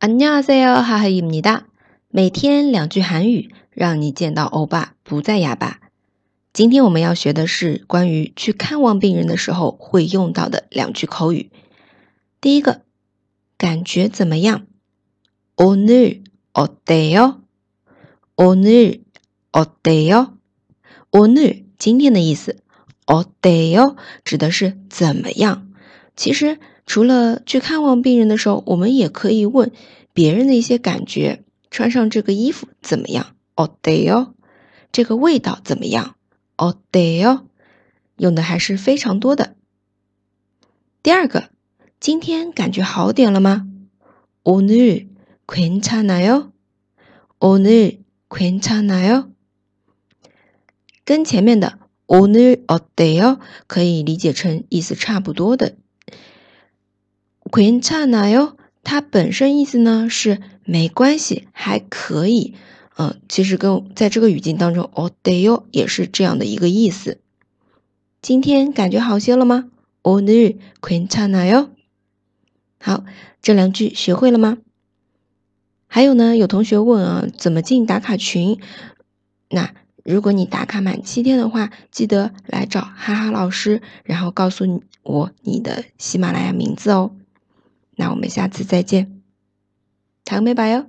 안녕하세요，哈哈입니 다。 每天两句韩语，让你见到欧巴不再哑巴。今天我们要学的是关于去看望病人的时候会用到的两句口语。第一个，感觉怎么样？오늘어때 요？ 오늘어때 요？ 오늘今天的意思，어때 요？ 指的是怎么样。其实 除了去看望病人的时候，我们也可以问别人的一些感觉：穿上这个衣服怎么样？어때 요？ 这个味道怎么样？어때 요？ 用的还是非常多的。第二个，今天感觉好点了吗？오늘괜찮아 요？ 오늘괜찮아 요？ 跟前面的오늘어때요可以理解成意思差不多的。 괜찮아 요， 它本身意思呢是没关系，还可以。嗯，其实跟在这个语境当中，어때요也是这样的一个意思。今天感觉好些了吗？오늘괜찮아 요。 好，这两句学会了吗？还有呢，有同学问啊，怎么进打卡群？那如果你打卡满七天的话，记得来找哈哈老师，然后告诉我你的喜马拉雅名字哦。 那我们下次再见，糖美白哟。